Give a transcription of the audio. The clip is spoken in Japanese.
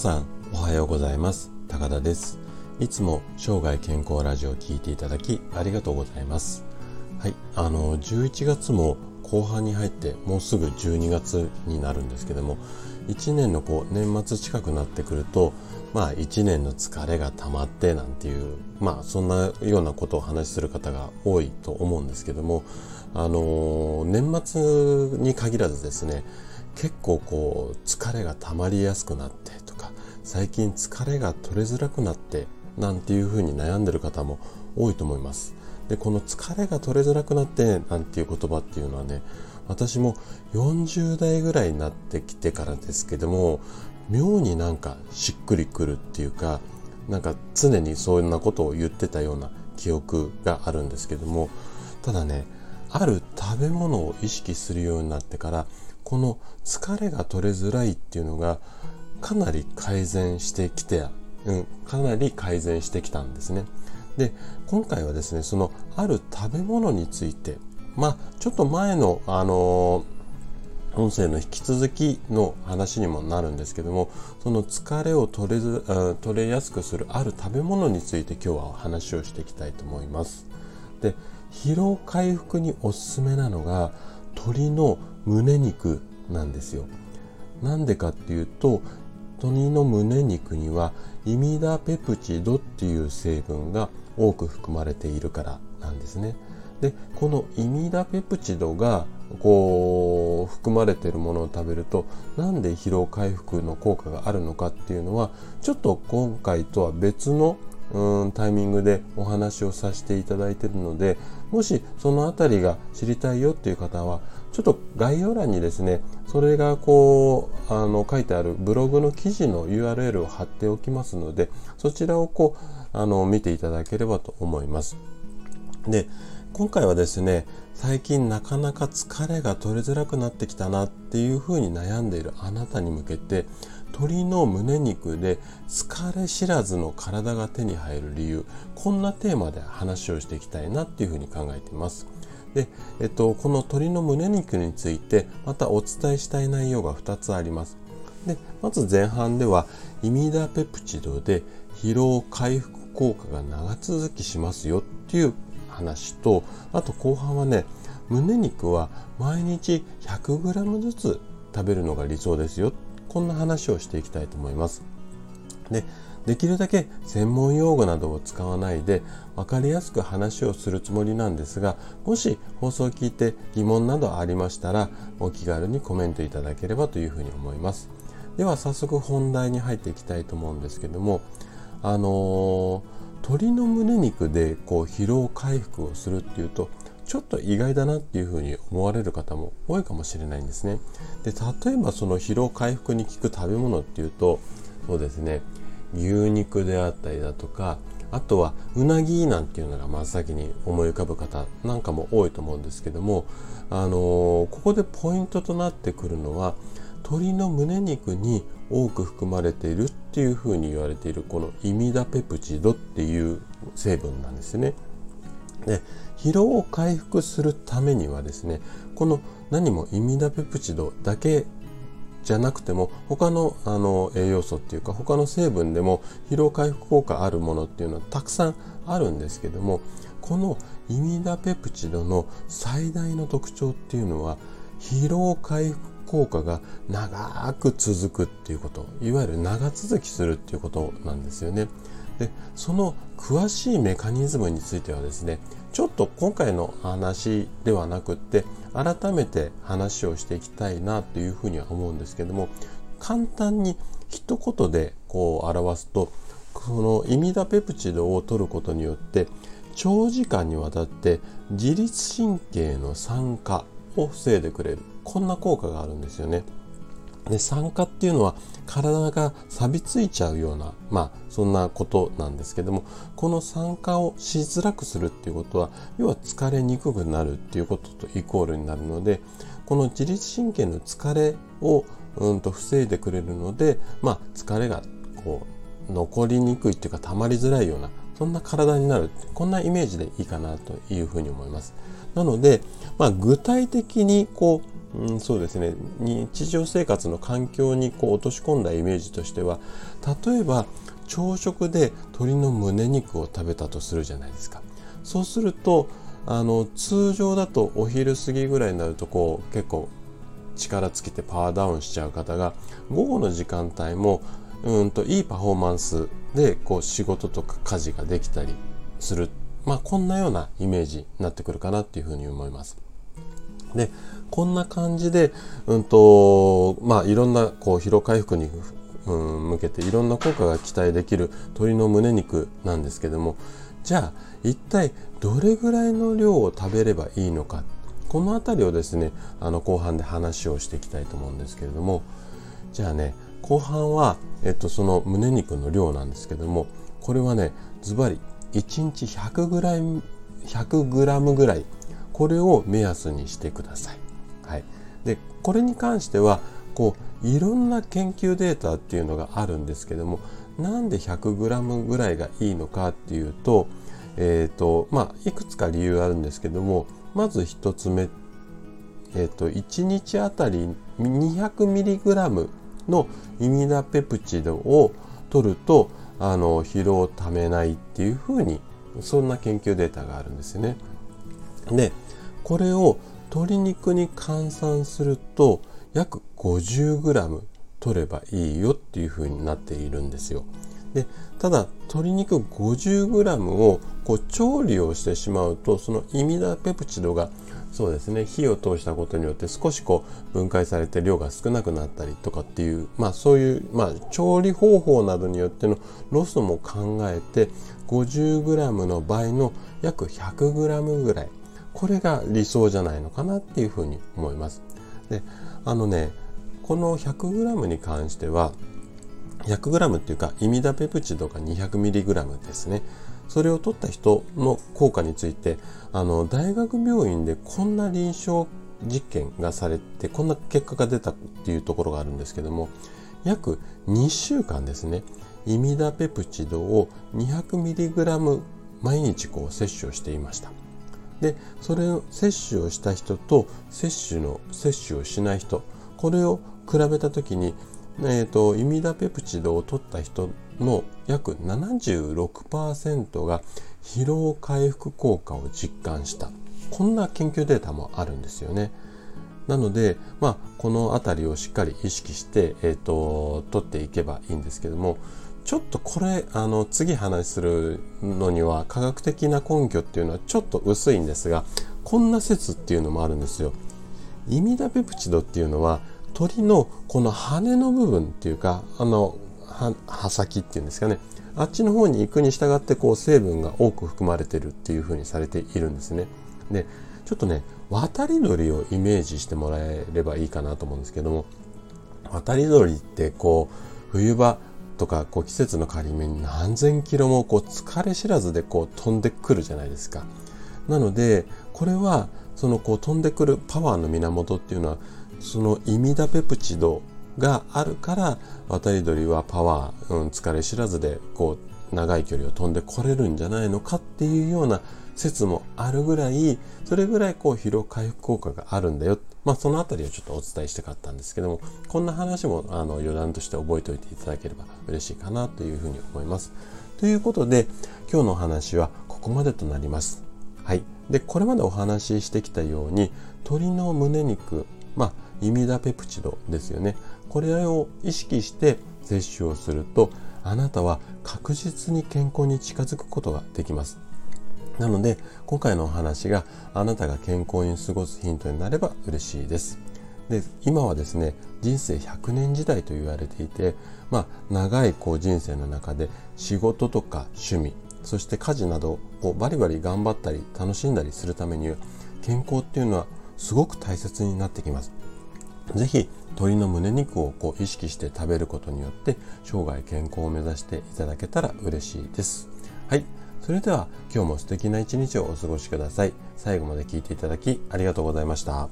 さんおはようございます。高田です。いつも生涯健康ラジオを聞いていただきありがとうございます。はいあの11月も後半に入ってもうすぐ12月になるんですけども1年のこう年末近くなってくるとまあ1年の疲れが溜まってなんていうまあそんなようなことをお話しする方が多いと思うんですけどもあの年末に限らずですね結構こう疲れが溜まりやすくなって最近疲れが取れづらくなってなんていうふうに悩んでる方も多いと思います。でこの疲れが取れづらくなってなんていう言葉っていうのはね私も40代ぐらいになってきてからですけども妙になんかしっくりくるっていうかなんか常にそんなことを言ってたような記憶があるんですけどもただねある食べ物を意識するようになってからこの疲れが取れづらいっていうのがかなり改善してきて、うん、かなり改善してきたんですね。で、今回はですね、そのある食べ物について、まあ、ちょっと前の、あのー、音声の引き続きの話にもなるんですけども、その疲れを取れず、取れやすくするある食べ物について今日はお話をしていきたいと思います。で、疲労回復におすすめなのが、鶏の胸肉なんですよ。なんでかっていうと鶏の胸肉にはイミダペプチドっていう成分が多く含まれているからなんですね。でこのイミダペプチドがこう含まれてるものを食べるとなんで疲労回復の効果があるのかっていうのはちょっと今回とは別のうんタイミングでお話をさせていただいているのでもしそのあたりが知りたいよっていう方はちょっと概要欄にですねそれがこうあの書いてあるブログの記事の URL を貼っておきますのでそちらをこうあの見ていただければと思います。で今回はですね最近なかなか疲れが取れづらくなってきたなっていうふうに悩んでいるあなたに向けて鶏の胸肉で疲れ知らずの体が手に入る理由こんなテーマで話をしていきたいなっていうふうに考えています。で、えっと、この鶏の胸肉についてまたお伝えしたい内容が2つあります。でまず前半ではイミダペプチドで疲労回復効果が長続きしますよっていう話とあと後半はね胸肉は毎日 100g ずつ食べるのが理想ですよこんな話をしていきたいと思います。でできるだけ専門用語などを使わないで分かりやすく話をするつもりなんですがもし放送を聞いて疑問などありましたらお気軽にコメントいただければというふうに思います。では早速本題に入っていきたいと思うんですけどもあのー、鶏の胸肉でこう疲労回復をするっていうとちょっと意外だなっていうふうに思われる方も多いかもしれないんですね。で例えばその疲労回復に効く食べ物っていうとそうですね。牛肉であったりだとかあとはうなぎなんていうのが真っ先に思い浮かぶ方なんかも多いと思うんですけども、あのー、ここでポイントとなってくるのは鶏の胸肉に多く含まれているっていうふうに言われているこのイミダペプチドっていう成分なんですね。で疲労を回復するためにはですねこの何もイミダペプチドだけじゃなくても他のあの栄養素っていうか他の成分でも疲労回復効果あるものっていうのはたくさんあるんですけどもこのイミダペプチドの最大の特徴っていうのは疲労回復効果が長く続くっていうこといわゆる長続きするっていうことなんですよね。でその詳しいメカニズムについてはですねちょっと今回の話ではなくって改めて話をしていきたいなというふうには思うんですけども簡単に一言でこう表すとこのイミダペプチドを取ることによって長時間にわたって自律神経の酸化を防いでくれるこんな効果があるんですよね。で酸化っていうのは体が錆びついちゃうようなまあそんなことなんですけどもこの酸化をしづらくするっていうことは要は疲れにくくなるっていうこととイコールになるのでこの自律神経の疲れをうんと防いでくれるのでまあ疲れがこう残りにくいっていうか溜まりづらいようなそんな体になるこんなイメージでいいかなというふうに思います。なので、まあ、具体的にこううん、そうですね日常生活の環境にこう落とし込んだイメージとしては例えば朝食で鶏の胸肉を食べたとするじゃないですかそうするとあの通常だとお昼過ぎぐらいになるとこう結構力尽きてパワーダウンしちゃう方が午後の時間帯もうんといいパフォーマンスでこう仕事とか家事ができたりする。まあこんなようなイメージになってくるかなっていうふうに思います。でこんな感じで、うんとまあ、いろんなこう疲労回復に、うん、向けていろんな効果が期待できる鶏の胸肉なんですけども。じゃあ一体どれぐらいの量を食べればいいのか。この辺りをですねあの後半で話をしていきたいと思うんですけれども。じゃあね後半は、えっと、その胸肉の量なんですけどもこれはねズバリ1日 100g, 100g ぐらいこれを目安にしてください。はい、でこれに関してはこういろんな研究データっていうのがあるんですけどもなんで 100g ぐらいがいいのかっていうと,、えーとまあ、いくつか理由あるんですけどもまず1つ目、えーと、1日あたり 200mg のイミダペプチドを取るとあの疲労をためないっていうふうにそんな研究データがあるんですよね。でこれを鶏肉に換算すると約 50g 取ればいいよっていうふうになっているんですよ。でただ鶏肉 50g をこう調理をしてしまうとそのイミダペプチドがそうですね。火を通したことによって少しこう分解されて量が少なくなったりとかっていうまあそういう、まあ、調理方法などによってのロスも考えて 50g の倍の約 100g ぐらい。これが理想じゃないのかなっていうふうに思います。であのねこの 100g に関しては 100g っていうかイミダペプチドが 200mg ですね。それを取った人の効果についてあの大学病院でこんな臨床実験がされてこんな結果が出たっていうところがあるんですけども約2週間ですねイミダペプチドを 200mg 毎日こう摂取をしていました。でそれを摂取をした人と摂取の摂取をしない人これを比べた時にえーと、イミダペプチドを取った人の約76%が疲労回復効果を実感したこんな研究データもあるんですよね。なので、まあ、この辺りをしっかり意識して、えーと、取っていけばいいんですけどもちょっとこれあの次話するのには科学的な根拠っていうのはちょっと薄いんですがこんな説っていうのもあるんですよ。イミダペプチドっていうのは鳥のこの羽の部分っていうかあの葉先っていうんですかねあっちの方に行くに従ってこう成分が多く含まれてるっていうふうにされているんですね。でちょっとね渡り鳥をイメージしてもらえればいいかなと思うんですけども渡り鳥ってこう冬場とかこう季節の変わり目に何千キロもこう疲れ知らずでこう飛んでくるじゃないですか。なのでこれはそのこう飛んでくるパワーの源っていうのはそのイミダペプチドがあるから渡り鳥はパワー、うん、疲れ知らずでこう長い距離を飛んでこれるんじゃないのかっていうような説もあるぐらいそれぐらいこう疲労回復効果があるんだよまあその辺りをちょっとお伝えしたかったんですけどもこんな話もあの余談として覚えておいていただければ嬉しいかなというふうに思います。ということで今日のお話はここまでとなります。はい。で、これまでお話ししてきたように鶏の胸肉、まあイミダペプチドですよねこれを意識して摂取をするとあなたは確実に健康に近づくことができます。なので今回のお話があなたが健康に過ごすヒントになれば嬉しいです。で今はですね人生100年時代と言われていて、まあ、長いこう人生の中で仕事とか趣味そして家事などをバリバリ頑張ったり楽しんだりするためには健康っていうのはすごく大切になってきます。ぜひ鶏の胸肉をこう意識して食べることによって生涯健康を目指していただけたら嬉しいです。はい。それでは今日も素敵な一日をお過ごしください。最後まで聞いていただきありがとうございました。